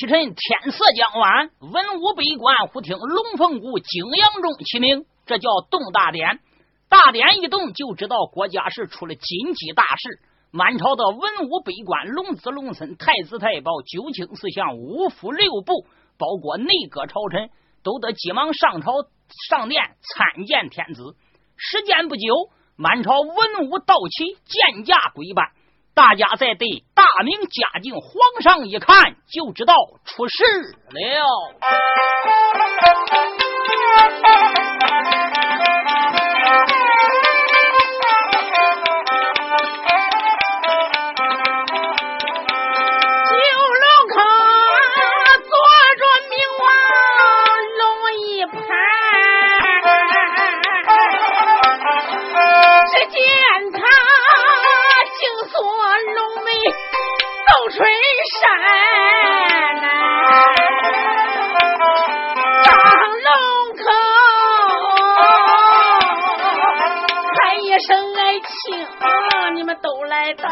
我北京燕山红轮西尘，天色将晚，文武百官忽听龙凤鼓、景阳钟齐鸣，这叫动大典。大典一动，就知道国家是出了紧急大事。满朝的文武百官、龙子龙孙、太子太保、九卿四相、五府六部，包括内阁朝臣，都得急忙上朝上殿参见天子。时间不久，满朝文武到齐，见驾归班。大家在对大明嘉靖皇上一看，就知道出事了。春山来，张龙口喊一声“爱情”，你们都来到。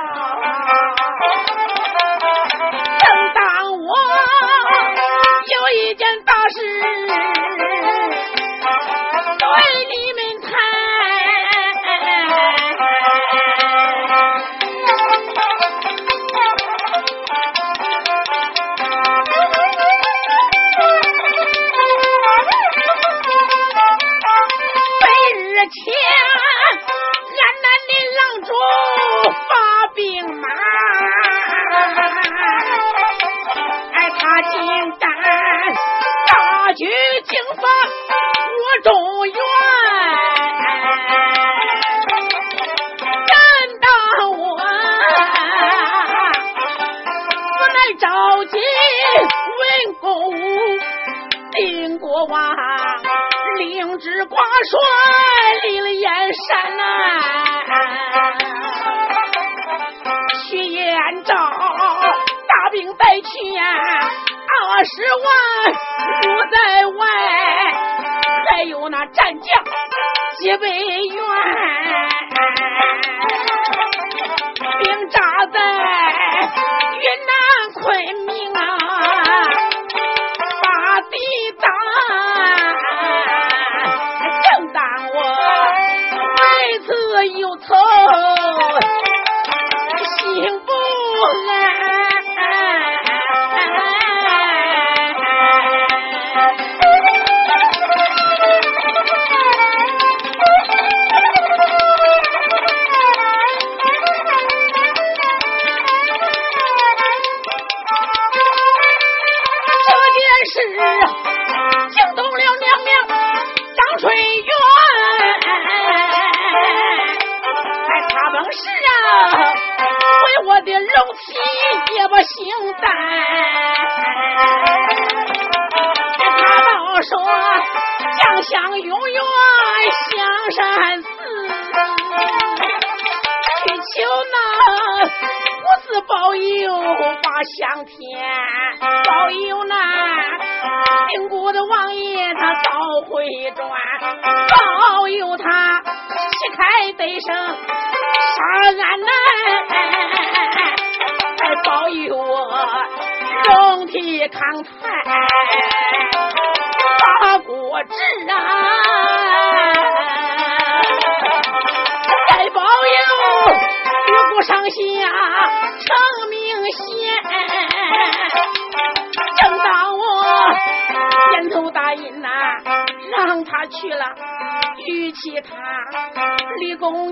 战将。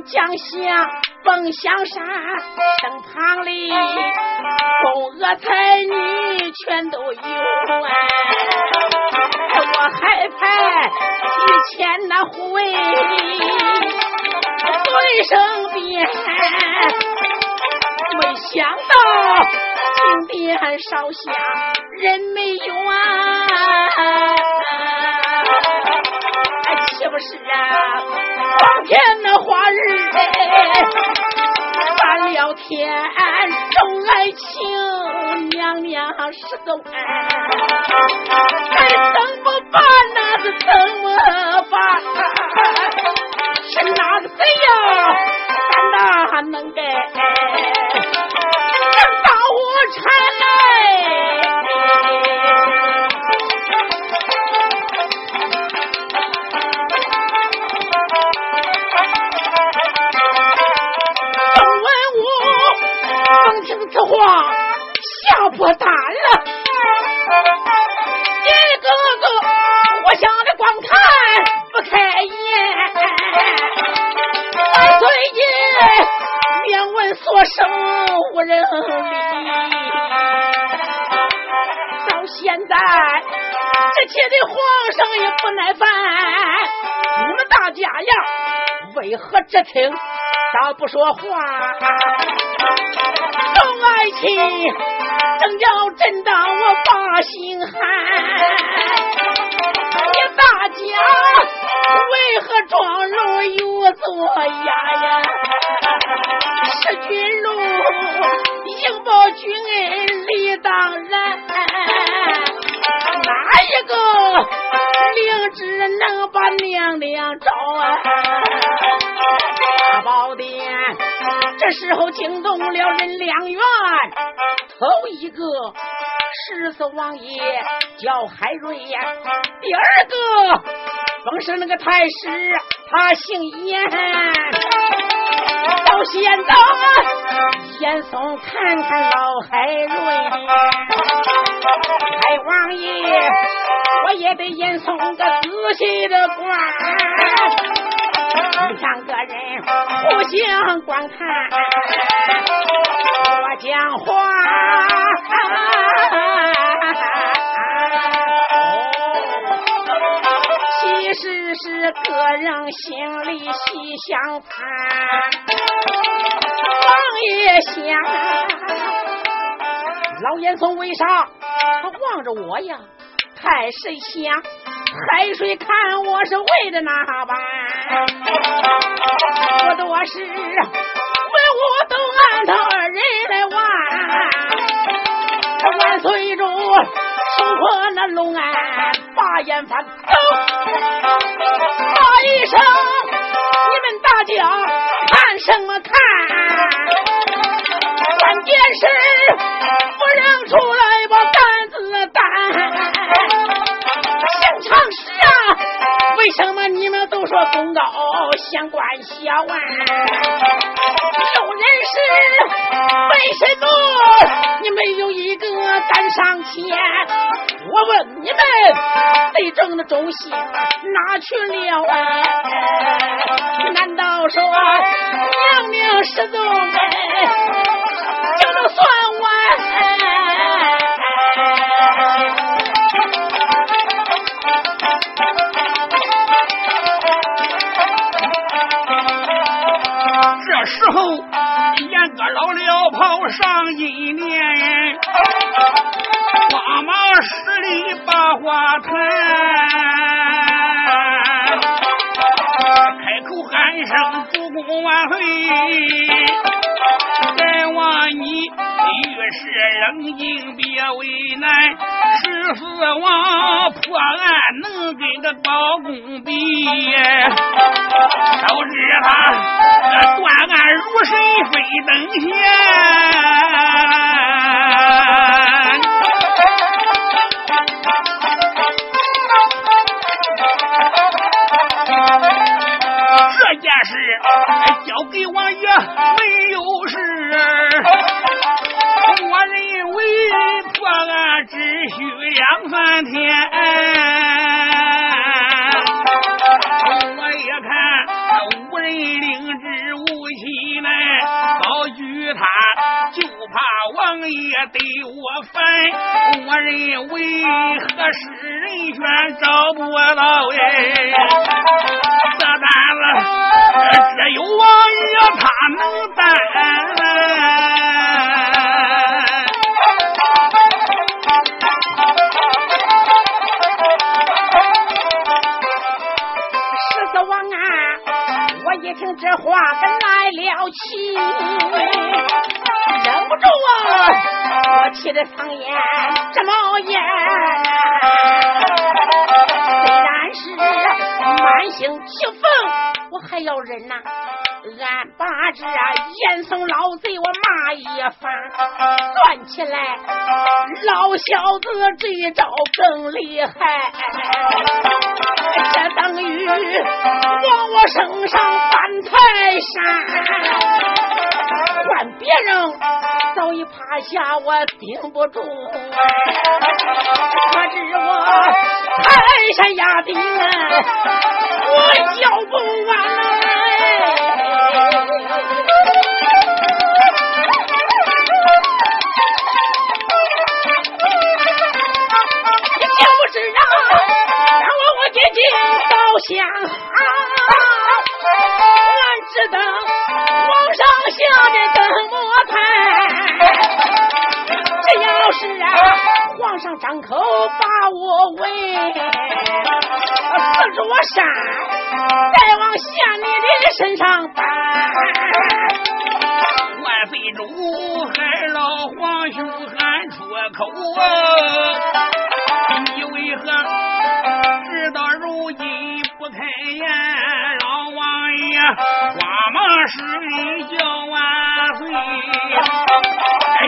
相蹦香山，身旁里宫娥才女全都有啊！我还派御前那护卫随身边，没想到金殿烧香人没有啊！是不是啊？当天那花日，翻了天，重爱情，娘娘失踪，该怎么办？那是怎么办？是哪个贼呀？咱哪能给？打我缠了？我打了，一个个我想着光看不开眼。最近面闻所生无人理，到现在这气的皇上也不耐烦，你们大家呀，为何只听倒不说话？动爱情，正要震荡我把心寒。你大家为何装聋又作哑呀？是君禄，应报君恩理当然。哪一个灵芝能把娘娘招啊？大宝殿，这时候惊动了人两院，头一个十四王爷叫海瑞呀，第二个封是那个太师，他姓严。到现在，严嵩看看老海瑞，海王爷，我也得严嵩个仔细的观。两个人互相观看，我讲话。其实是个人心里细相谈，王爷想，老严嵩为啥他望着我呀？太谁想？海水看我是为的哪般？不多是为我都按他二人来玩。万岁主收破那龙安把眼翻，走！骂一声，你们大家看什么看？关键是不让出来把担子担。现场时啊，为什么你们都说功高相关小啊？有人是为什么你没有一个敢上前？我问你们，最正的忠心哪去了啊？难道说娘娘失踪就能算后，严哥老了跑上一年，慌忙十里把话谈，开口喊声主公万岁。再望你是冷静，别为难。十四王破案能跟个高公比，都知他断案如神飞登仙。这件事交给王爷没有事，我认为破案只需两三天。我一看无人领旨无期来高举他，就怕王爷对我烦。我认为合适人选找不到哎，这单子只有王爷他能担。气，忍不住啊，我气得嗓眼直冒烟。虽然是满心气愤，我还要忍呐、俺把这严嵩老贼我骂一番，算起来老小子这一招更厉害。这等于往我身上搬泰山，换别人早已趴下，我顶不住。可知我泰山压顶，我叫不完。想俺只等皇上下的怎么判？这要是啊，皇上张口把我问，四座山再往县里的身上搬。万岁主害老皇兄喊出口啊！你为何直到如今？不开言，老王爷慌忙施礼叫万岁。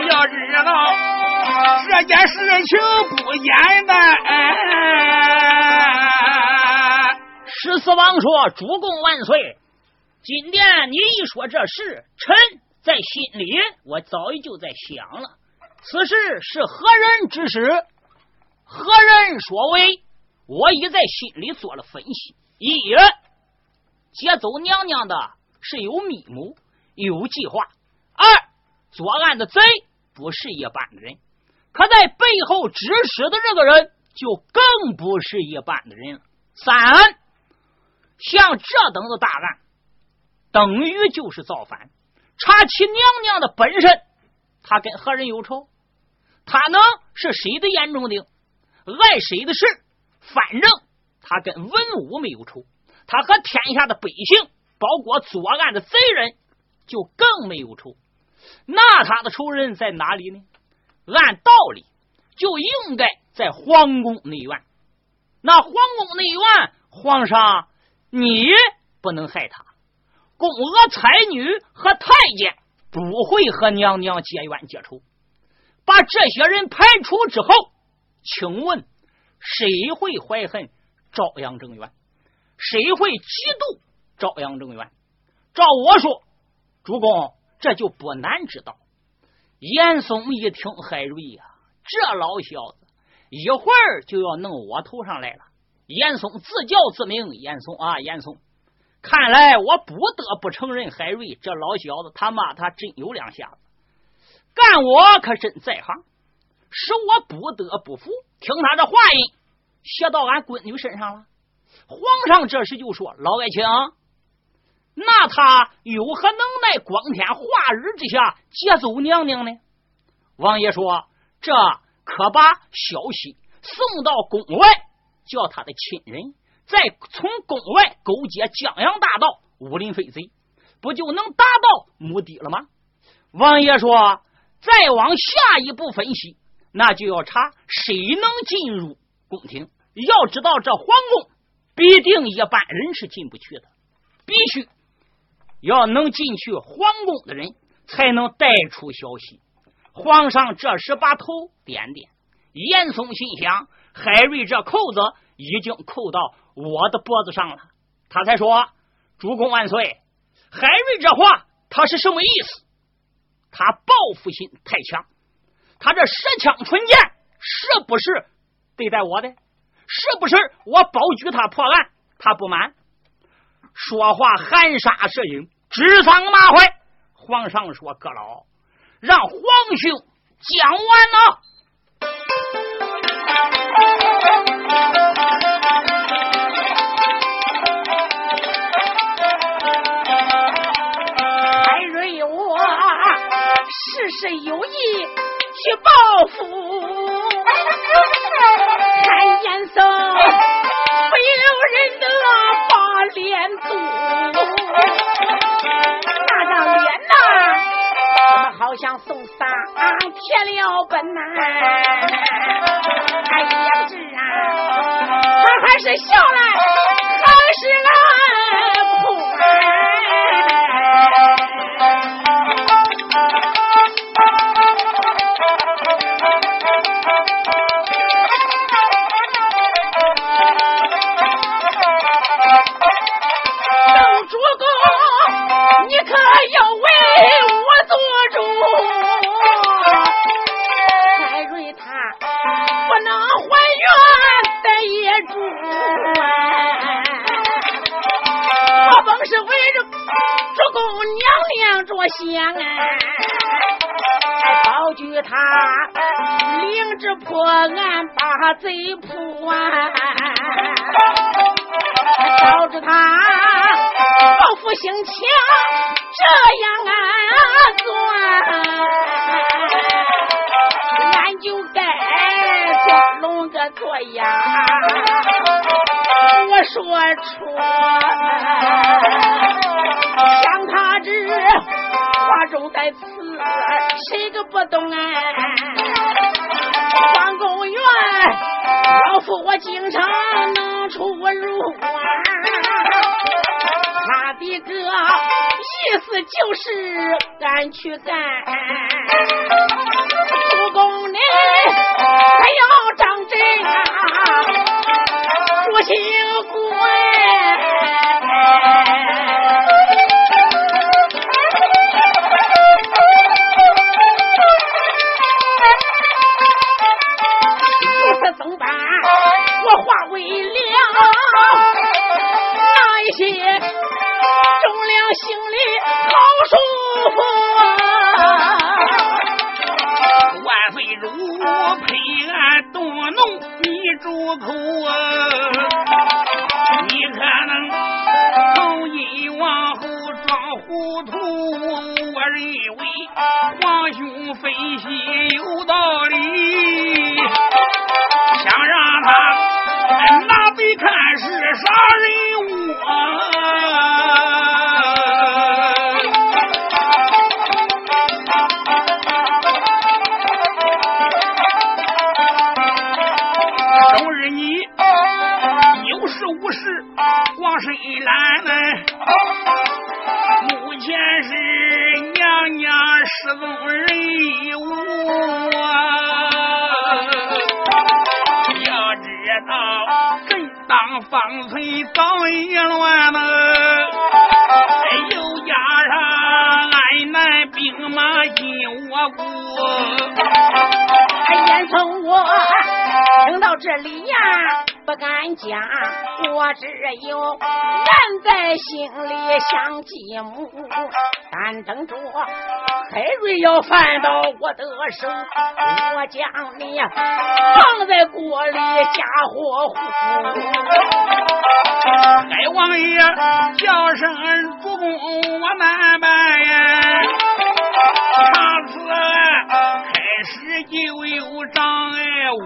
要知道这件事情不简单。十四王说：“主公万岁！今天你一说这事，臣在心里我早已就在想了，此事是何人之事，何人所为？我已在心里做了分析。”一接走娘娘的是有密谋、有计划；二作案的贼不是一般的人，可在背后指使的这个人就更不是一般的人了。三像这等的大案，等于就是造反。查起娘娘的本身，他跟何人有仇？他能是谁的眼中钉？碍谁的事？反正。他跟文武没有仇，他和天下的百姓，包括作案的贼人，就更没有仇。那他的仇人在哪里呢？按道理就应该在皇宫内院。那皇宫内院，皇上你不能害他。宫娥、才女和太监不会和娘娘结怨结仇。把这些人排除之后，请问谁会怀恨？朝阳正元，谁会嫉妒朝阳正元？照我说，主公这就不难知道。严嵩一听海瑞呀，这老小子一会儿就要弄我头上来了。严嵩自叫自名严嵩啊，严嵩。看来我不得不承认，海瑞这老小子他妈他真有两下子，干我可真在行，使我不得不服。听他这话音。写到俺闺女身上了。皇上这时就说：“老爱卿，那他有何能耐，光天化日之下劫走娘娘呢？”王爷说：“这可把消息送到宫外，叫他的亲人再从宫外勾结江洋大盗、武林飞贼，不就能达到目的了吗？”王爷说：“再往下一步分析，那就要查谁能进入。”宫廷要知道，这皇宫必定一般人是进不去的，必须要能进去皇宫的人，才能带出消息。皇上这时把头点点，严嵩心想：海瑞这扣子已经扣到我的脖子上了。他才说：“主公万岁！”海瑞这话他是什么意思？他报复心太强，他这十枪纯剑是不是？对待我的，是不是我保举他破案？他不满，说话含沙射影，指桑骂槐。皇上说：“阁老，让皇兄讲完了。”海瑞，我事事有意去报复。脸肚。那张脸呐，怎么好像送伞铁了本呐？哎呀，这啊，他还是笑来，贼扑啊，导致他报复心强，这样啊算，俺就该做龙个做鸭，我说出像他这话中带刺，谁个不懂啊？我经常能出入。他的个意思就是俺去干，主公你还要张真啊，主心骨哎。你住口啊！不敢讲，我只有暗在心里想继母。但等着海瑞要翻到我的手，我将你放在锅里加火糊。海王爷叫声主公，我难办呀。上次开始就有障碍物，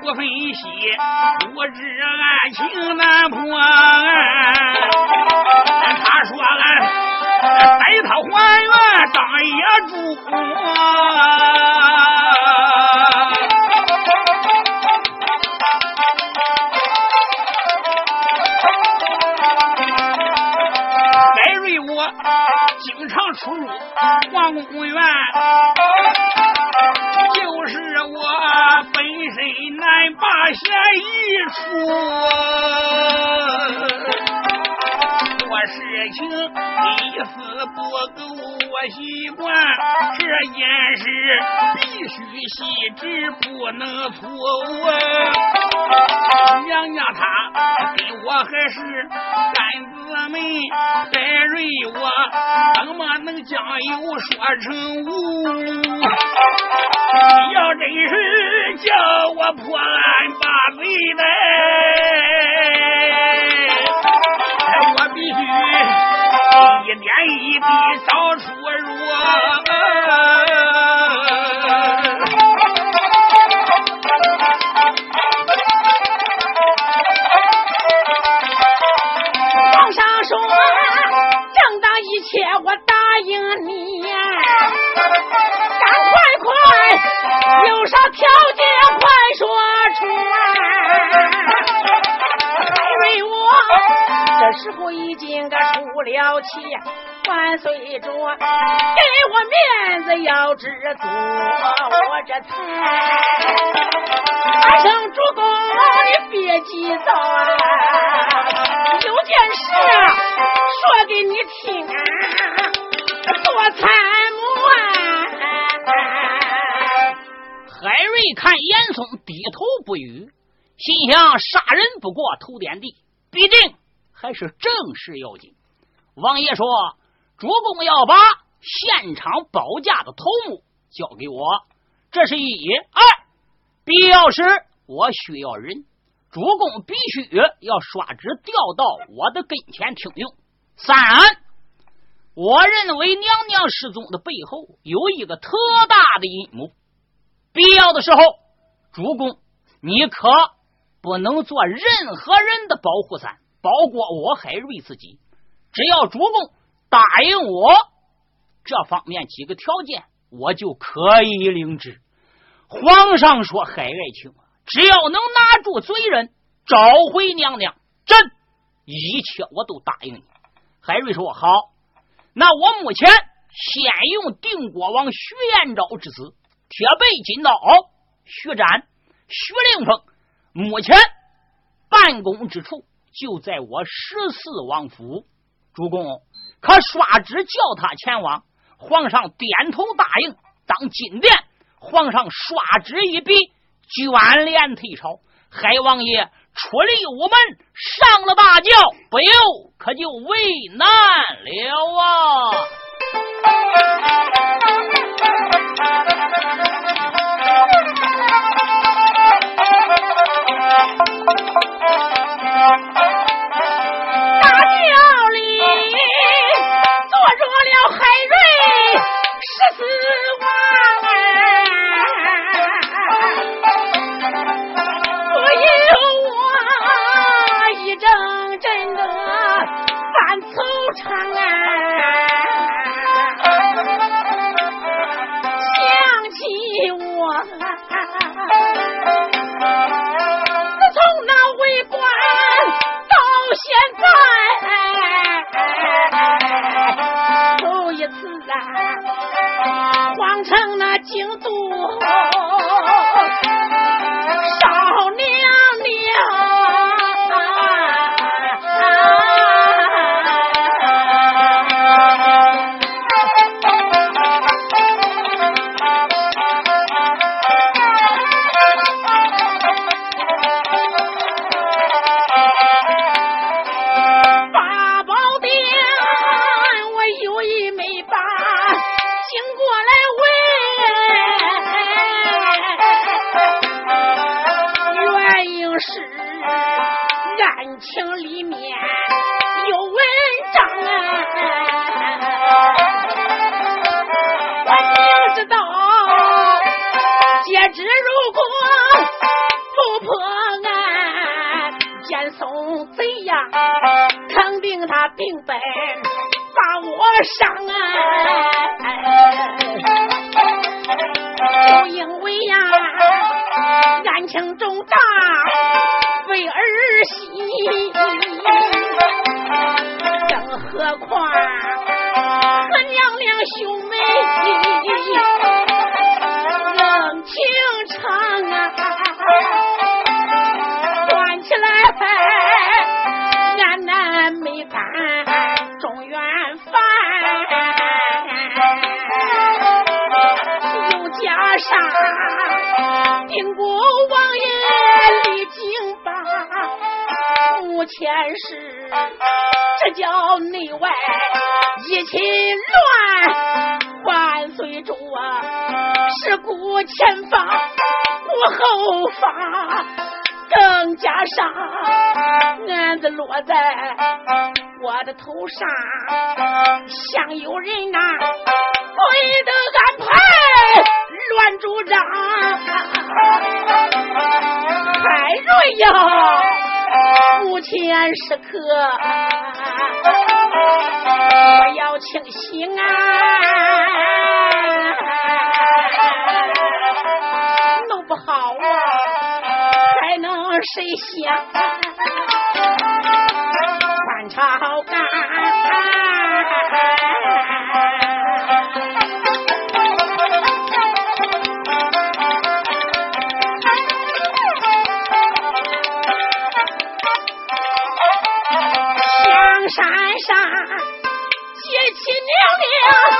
不分析，我知案情难破。他说俺带他还原当野猪。海瑞我经常出入皇宫院，就是我本身难把嫌疑出。做事情一丝不苟，我习惯这件事必须细致，不能错误。娘娘她跟我还是干姊妹，海瑞我怎么能将有说成无？要真是叫我破案把贼来。一点一滴找出入。皇上说，正当一切我答应你呀，赶快快，有啥条件快说出来。海瑞我这时候已经了气，万岁主给我面子要知足，我这才大声主公你别急躁啊，有件事说给你听，做参谋啊。海瑞看严嵩低头不语，心想杀人不过头点地，必定还是正事要紧。王爷说：“主公要把现场保驾的头目交给我。这是一二，必要时我需要人，主公必须要刷纸调到我的跟前听用。三，我认为娘娘失踪的背后有一个特大的阴谋，必要的时候，主公你可不能做任何人的保护伞，包括我海瑞自己。只要主公答应我这方面几个条件，我就可以领旨。皇上说：“海爱卿，只要能拿住罪人，找回娘娘，朕一切我都答应你。”海瑞说：“好，那我目前先用定国王徐延昭之子铁背金刀徐展、徐令峰，目前办公之处就在我十四王府。主公可刷旨叫他前往。皇上点头答应。当金殿。”皇上刷旨一笔，卷帘退朝。海王爷出离午门，上了大轿，不由可就为难了啊！海瑞十四万。不由我一阵阵的翻草场啊京都。发，更加杀，案子落在我的头上，想有人呐、啊，的得安排乱主张，海瑞呀，目前时刻。我要清醒啊！谁想？反朝干？山上结起娘娘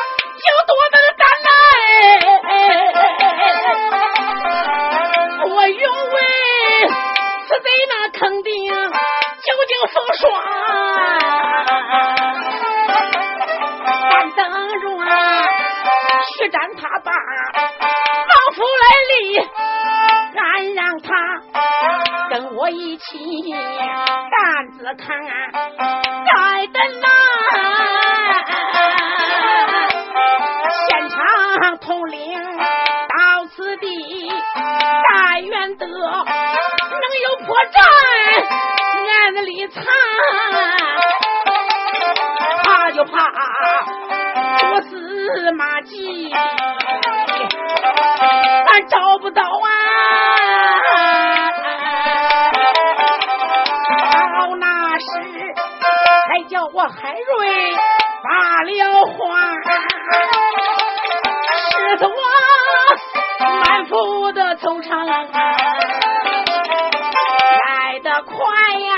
徐展他爸。王府来立，俺让他跟我一起担子扛，的惆怅，来得快呀！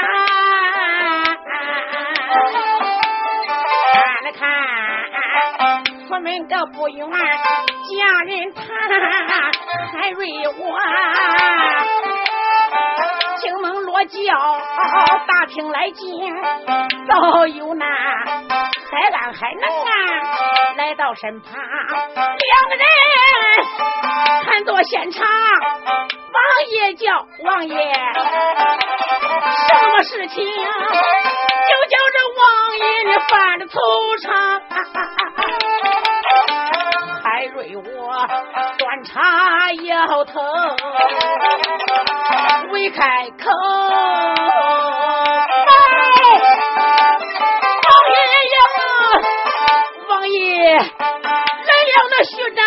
看了看，出门个不远，家人谈海瑞我。惊门落轿，大厅来见，早有那海安海能啊来到身旁，两个人看作现场，王爷叫王爷，什么事情就叫这王爷你犯了惆怅。海瑞我端茶摇头。未开口，徐展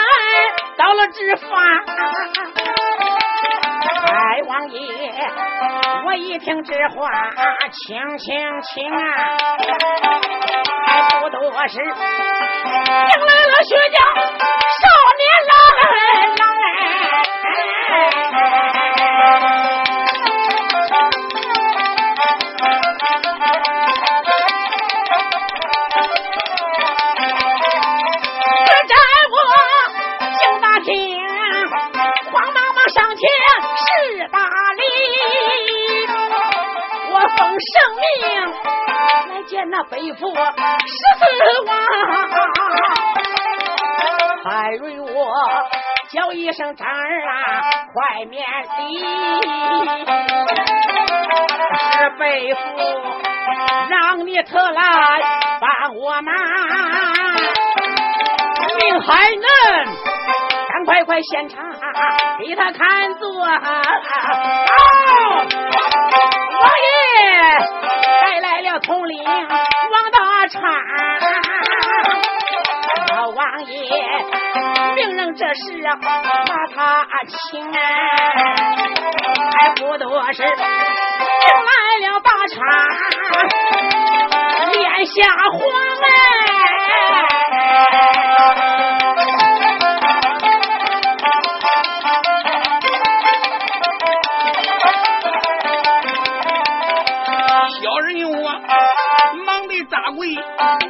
到了执法。哎，王爷，我一听这话，轻轻轻啊，还不多时，迎来了薛家少年郎郎哎。见那北府十四王，海瑞我叫一声张儿啊，快免礼，是北府让你特来帮我忙，命海嫩，赶快快现场给他看座好。王爷了统领王大川，王爷命人这时把他请，还不多时，迎来了大川，脸下黄哎。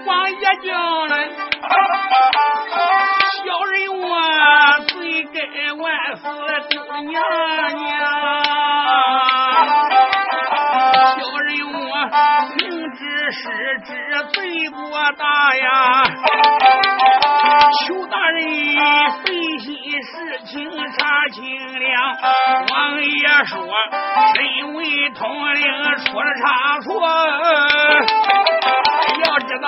王爷叫来，小人我罪该万死丢了娘娘，小人我明知失职罪过大呀，求大人费心事情查清了。王爷说，身为统领出了差错。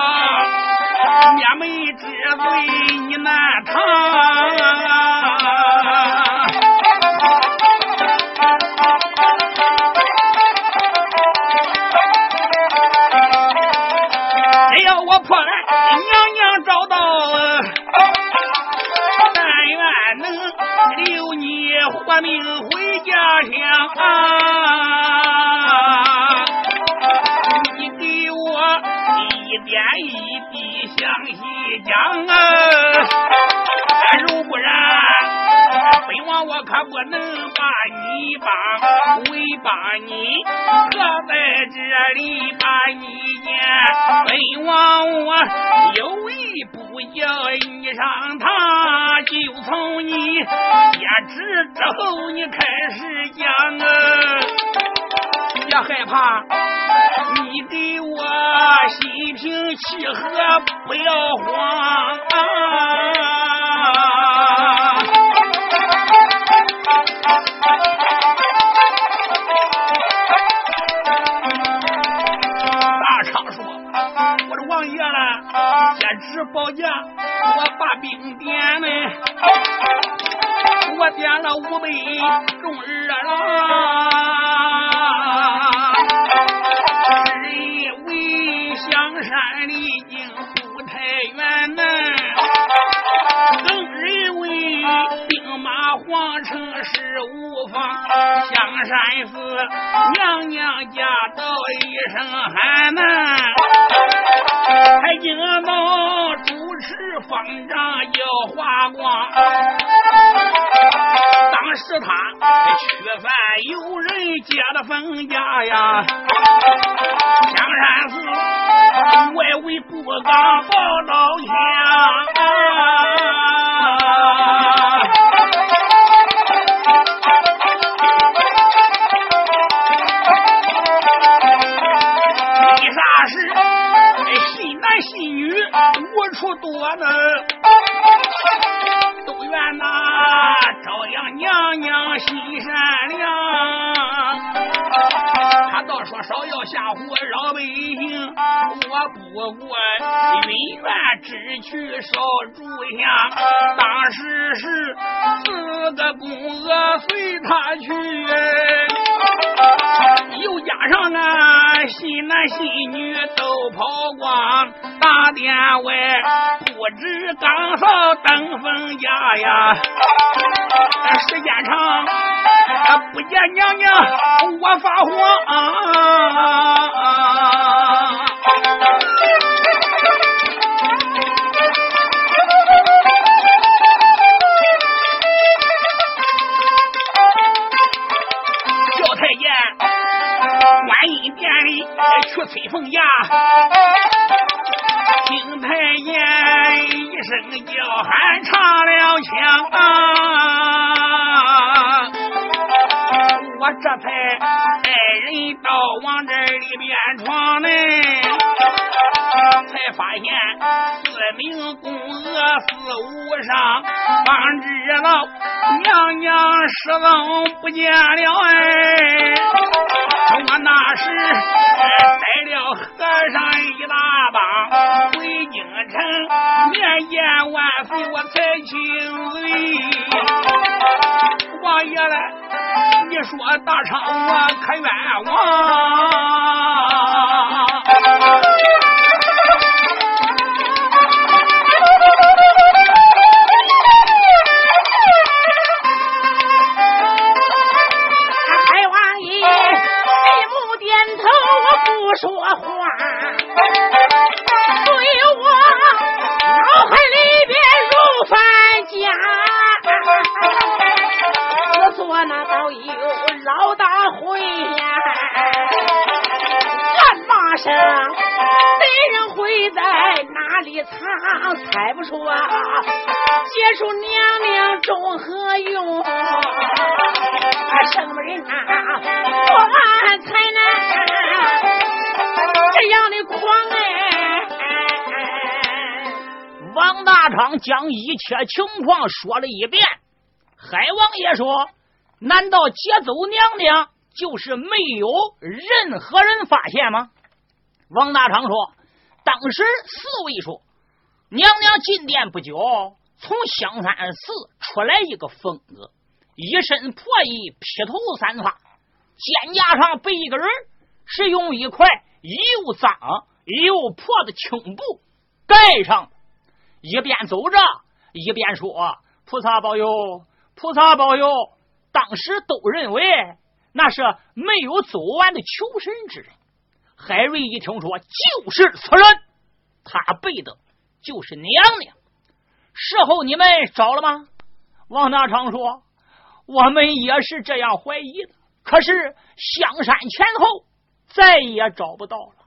要知道，灭门之罪你难逃。只要我破案，娘娘找到，但愿能留你活命不能把你帮，为把你搁在这里把你见。本王我有意不叫你上堂，就从你接旨之后，你开始讲啊。别害怕，你给我心平气和，不要慌啊。接旨报驾，我把兵点呢，我点了五百众儿郎，认为香山离京不太远呢，更认为兵马皇城是无妨，香山寺娘娘家到一声喊呐。还惊到方丈要华光，当时他驱散有人接了封家呀，香山寺外围不岗报道枪。无处躲呢，都怨那朝阳娘娘心善良。他倒说少要吓唬老百姓，我不过云愿只去烧烛香。当时是四个公娥随他去，又加上啊西男新女都跑光，大殿外不知刚好登封家呀，时间长不见娘娘我发慌。啊去催封衙，听太监一声叫喊，唱了枪啊！我这才带。人到往这里边闯呢，才发现四名宫娥四无上，方知道娘娘失踪不见了哎！我那时了和尚一大帮回京城面见万岁，我才亲嘴。王爷嘞，你说大昌我可冤枉？乱骂声，贼人会在哪里藏？猜不出啊，结束娘娘中何用？什么人啊，破案才能这样的狂哎！王大昌将一切情况说了一遍。海王爷说。难道劫走娘娘就是没有任何人发现吗？王大昌说：“当时四位说，娘娘进殿不久，从香山寺出来一个疯子，一身破衣，披头散发，肩胛上背一个人，是用一块又脏又破的青布盖上，一边走着一边说：‘菩萨保佑，菩萨保佑。’”当时都认为那是没有走完的求神之人。海瑞一听说就是此人，他背的就是娘娘。事后你们找了吗？王大昌说：“我们也是这样怀疑的。可是香山前后再也找不到了。”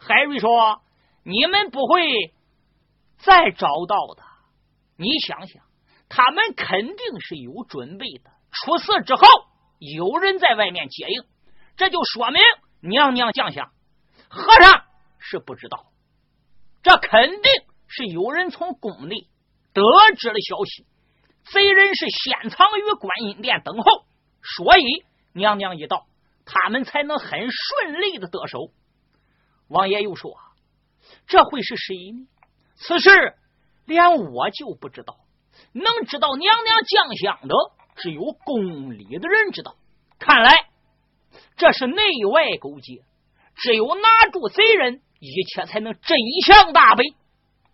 海瑞说：“你们不会再找到的。你想想，他们肯定是有准备的。”出事之后，有人在外面接应，这就说明娘娘降下。和尚是不知道，这肯定是有人从宫内得知了消息，贼人是先藏于观音殿等候，所以娘娘一到，他们才能很顺利的得手。王爷又说：“这会是谁呢？此事连我就不知道，能知道娘娘降香的，只有宫里的人知道。看来这是内外勾结，只有拿住贼人，一切才能真相大白。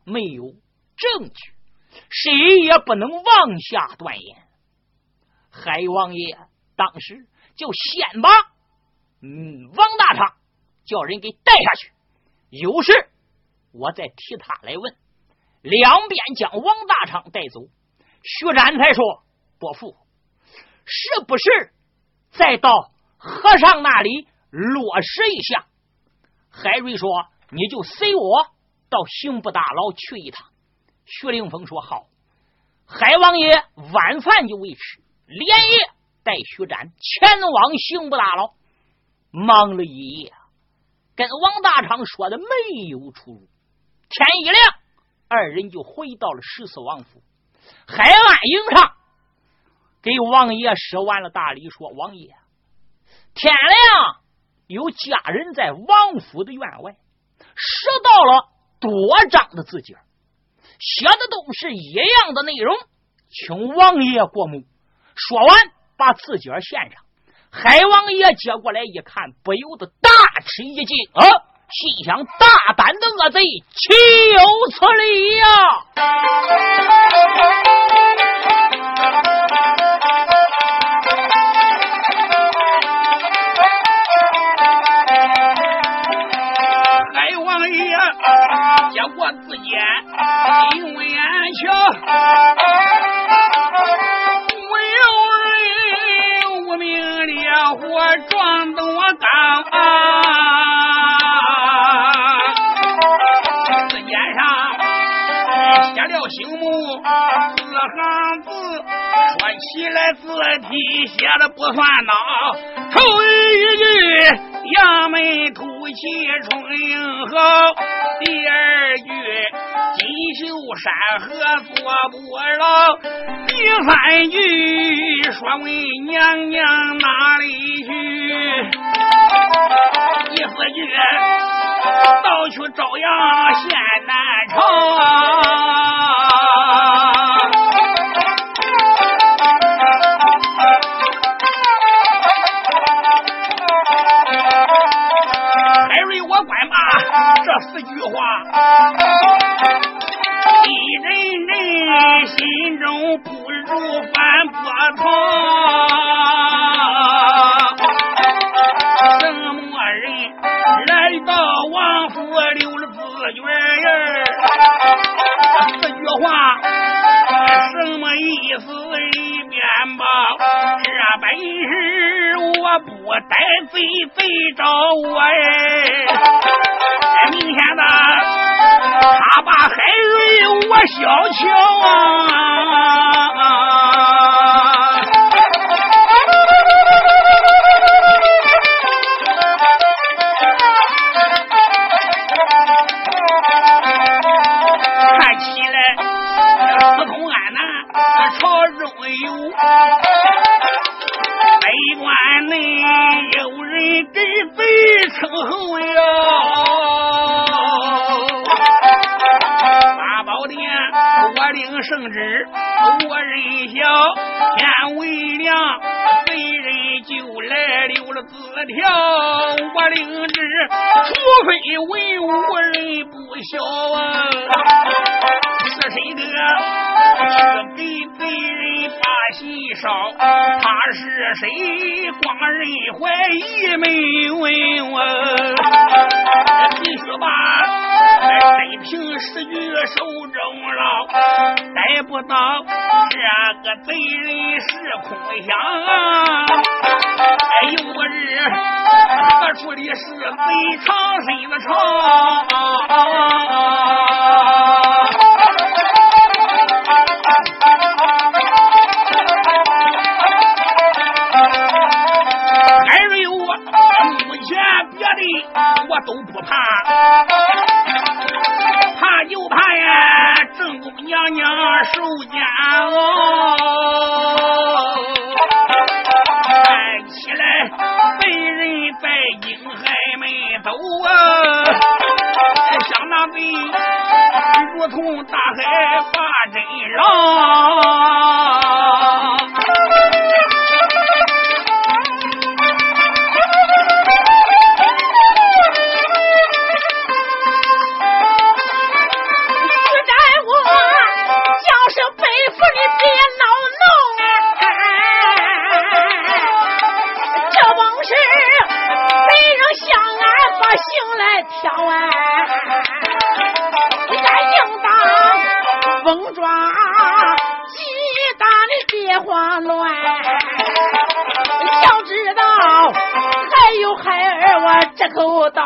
没有证据，谁也不能妄下断言。海王爷当时就先把嗯王大昌叫人给带下去，有事我再替他来问。两边将王大昌带走，徐展才说：“伯父，是不是再到和尚那里落实一下？”海瑞说：“你就随我到刑部大牢去一趟。”徐凌峰说：“好。”海王爷晚饭就未吃。连夜带徐展前往刑部大牢，忙了一夜，跟王大昌说的没有出入。天一亮，二人就回到了十四王府。海安营上给王爷施完了大礼，说：“王爷，天亮有家人在王府的院外拾到了多张的字迹，写的都是一样的内容，请王爷过目。”说完，把字卷献上。海王爷接过来一看，不由得大吃一惊啊！心想：大胆的恶贼，岂有此理呀！海接过字笺，用眼瞧。火撞东缸，字笺上写了醒目四行字，说起来字体写的不算孬。头一句杨梅吐气冲英豪，第二句锦绣山河做不牢，第三句说问娘娘哪里去？第四句到去朝阳县南朝。翻波涛。什么人来到王府留了字卷儿？四句话什么意思？一边报，这本事我不带贼贼找我哎。明天的，是谁？光人怀疑没问我，必须把。真凭实据手中牢，逮不到这个贼人是空想。有个日，何处的是贼藏身的巢？海都不怕。怕就怕呀，正宫娘娘受煎熬，可我倒。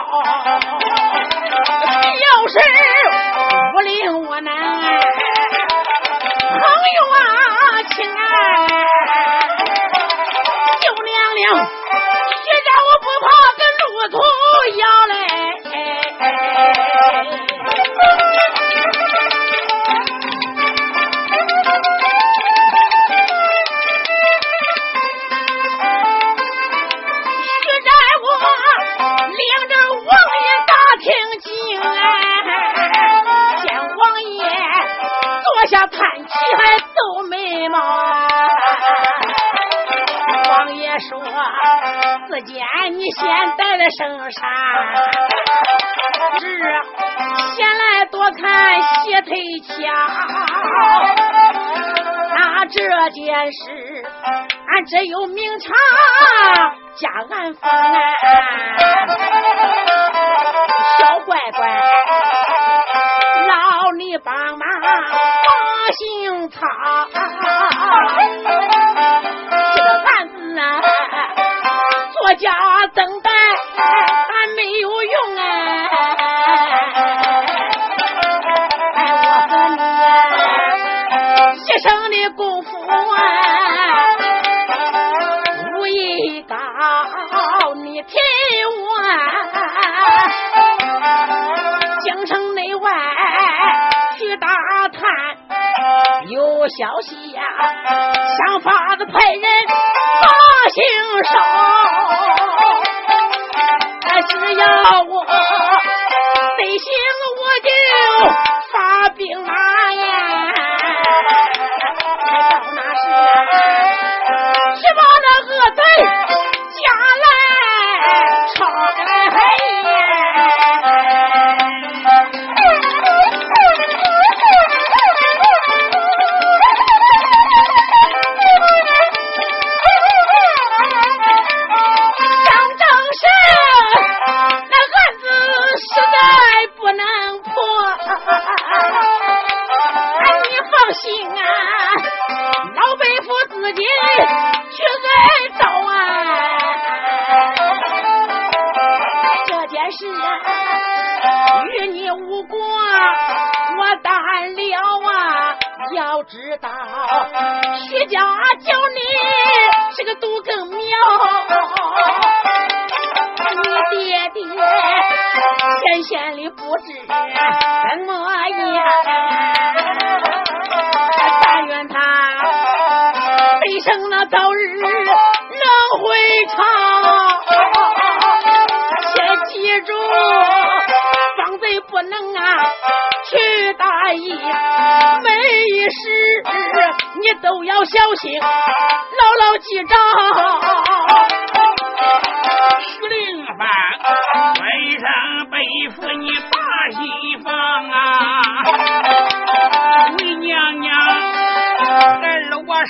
圣山。是闲来多看戏腿枪，那这件事俺只有明察加暗防。消息呀想法子派人把刑赏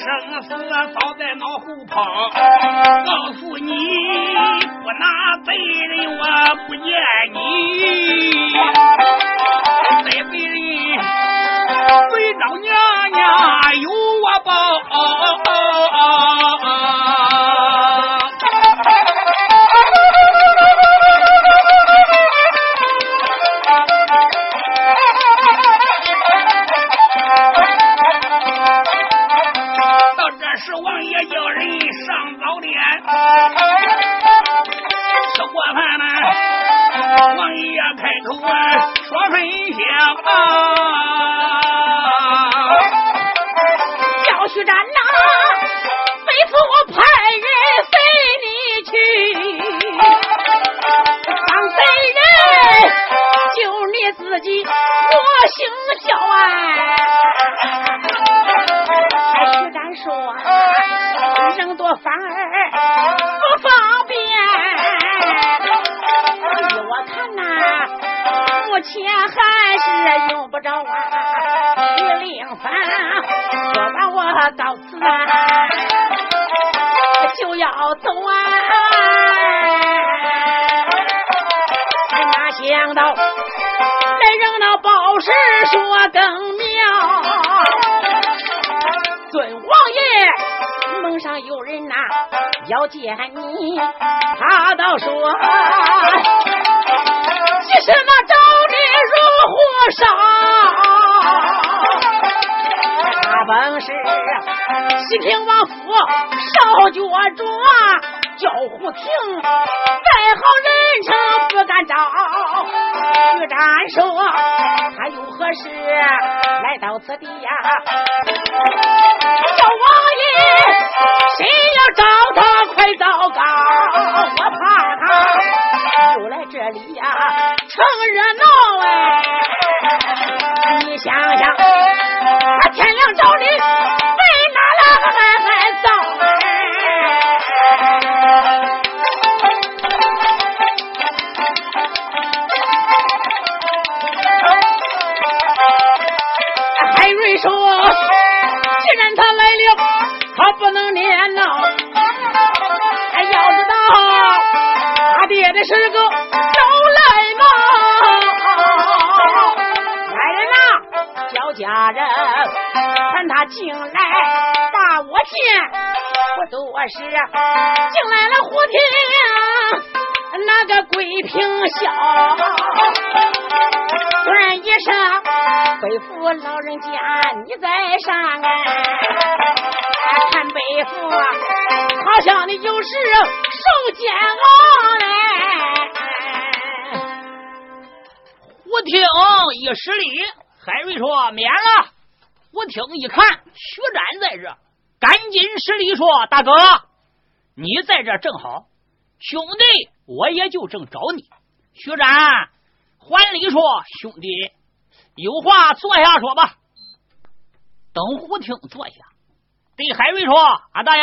生死早在脑后抛，告诉你，不拿贼人，我不念你。贼贼贼人，鬼老娘娘，有我不。说更妙，尊王爷门上有人呐要见你，他倒说。为什么招你如火烧？他本是西平王府少脚着，叫胡廷，再好人称不敢招。徐占寿他有何事来到此地呀？叫王爷，谁要找他快糟糕，我怕他又来这里呀。趁热闹哎！你想想，他天亮是个小赖猫。来人呐，叫。家人看他进来把我见，不多时进来了胡天，那个桂平笑，问一声背负老人家你在上哎，看背负好像你就是受煎熬嘞，胡听一施礼。海瑞说：“免了。”胡听一看，徐展在这，赶紧施礼说：“大哥，你在这正好。兄弟，我也就正找你。”徐展还礼说：“兄弟，有话坐下说吧。”等胡听坐下，对海瑞说：“俺大爷，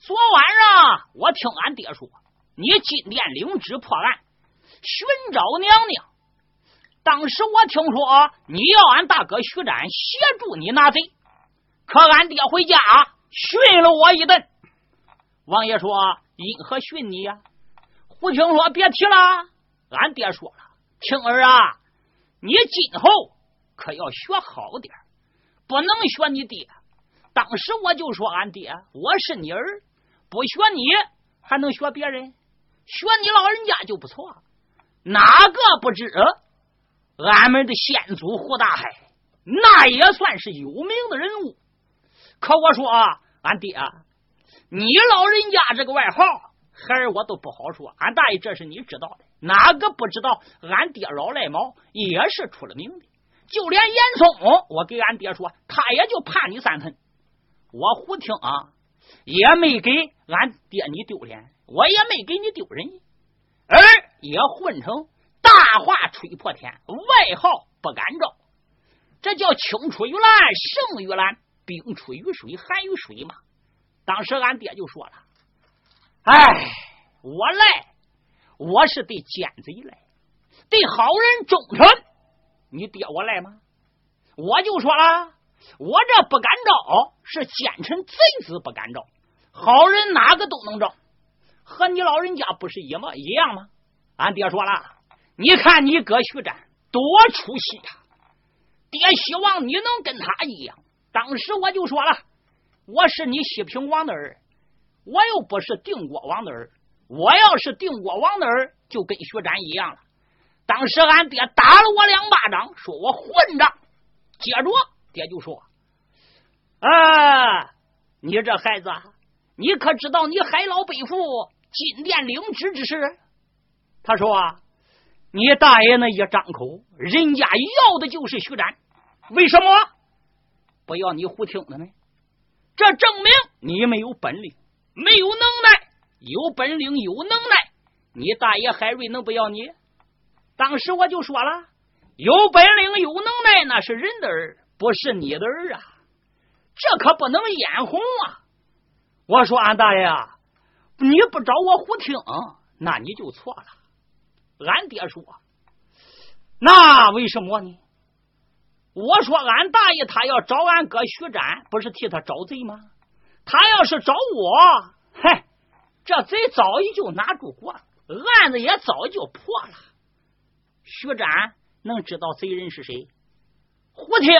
昨晚上我听俺爹说，你金殿领旨破案，寻找娘娘。”当时我听说你要俺大哥徐展协助你拿贼，可俺爹回家训了我一顿。王爷说：“因何训你呀？”胡青说：“别提了。”俺爹说了：“青儿啊，你今后可要学好点不能学你爹。当时我就说俺爹，我是你儿，不学你还能学别人？学你老人家就不错。哪个不知？”俺们的先祖胡大海，那也算是有名的人物。可我说啊，俺爹，你老人家这个外号，孩儿我都不好说。俺大爷，这是你知道的，哪个不知道？俺爹老赖毛也是出了名的。就连严嵩，我给俺爹说，他也就怕你三分。我胡听啊，也没给俺爹你丢脸，我也没给你丢人，儿也混成。大话吹破天，外号不敢招，这叫青出于蓝胜于蓝，冰出于水寒于水嘛。当时俺爹就说了：“哎，我来，我是对奸贼来，对好人忠诚。你爹我来吗？我就说了，我这不敢招，是奸臣贼子不敢招，好人哪个都能招，和你老人家不是一模一样吗？”俺爹说了。你看你哥徐展多出息呀！爹希望你能跟他一样。当时我就说了，我是你西平王的儿，我又不是定国王的儿。我要是定国王的儿，就跟徐展一样了。当时俺爹打了我两巴掌，说我混账。接着爹就说：“啊，你这孩子，你可知道你海老背负金殿领旨之事？”他说。啊你大爷那一张口，人家要的就是徐展，为什么不要你胡听的呢？这证明你没有本领，没有能耐。有本领有能耐，你大爷海瑞能不要你？当时我就说了，有本领有能耐那是人的儿，不是你的儿啊！这可不能眼红啊！我说俺大爷，啊你不找我胡听，那你就错了。俺爹说：“那为什么呢？我说俺大爷他要找俺哥徐展，不是替他找贼吗？他要是找我，嗨，这贼早已就拿住过了，案子也早就破了。徐展能知道贼人是谁？胡听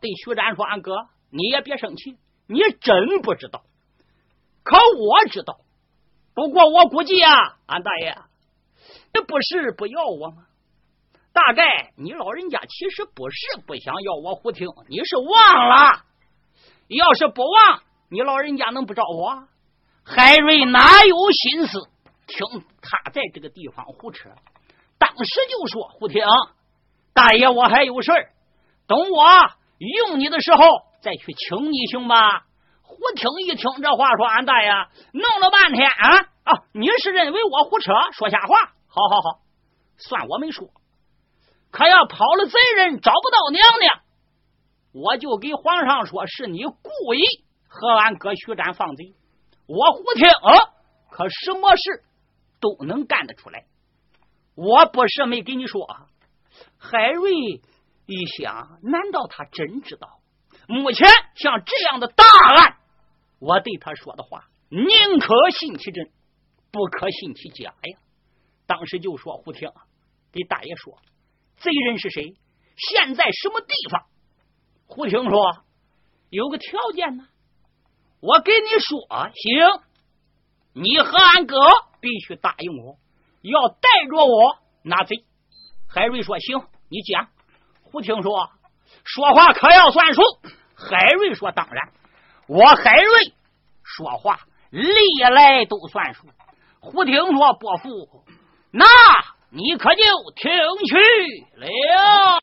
对徐展说：“俺哥，你也别生气，你真不知道。可我知道。不过我估计啊，俺大爷，这不是不要我吗？大概你老人家其实不是不想要我胡听，你是忘了。要是不忘。”你老人家能不找我？海瑞哪有心思听他在这个地方胡扯？当时就说：“胡听，大爷，我还有事儿，等我用你的时候再去请你，行吧？”胡听一听这话，说：“俺大爷弄了半天啊啊！你是认为我胡扯说瞎话？好好好，算我没说。可要跑了贼人找不到娘娘，我就给皇上说是你故意。”和俺哥徐展放贼，我胡听，可什么事都能干得出来。我不是没跟你说。海瑞一想，难道他真知道？目前像这样的大案，我对他说的话，宁可信其真，不可信其假呀。当时就说胡听，给大爷说，贼人是谁？现在什么地方？胡听说有个条件呢。我跟你说，行，你和俺哥必须答应我，要带着我拿贼。海瑞说：“行，你讲。”不听说说话可要算数。海瑞说：“当然，我海瑞说话历来都算数。”胡听说：“伯父，那你可就听去了。”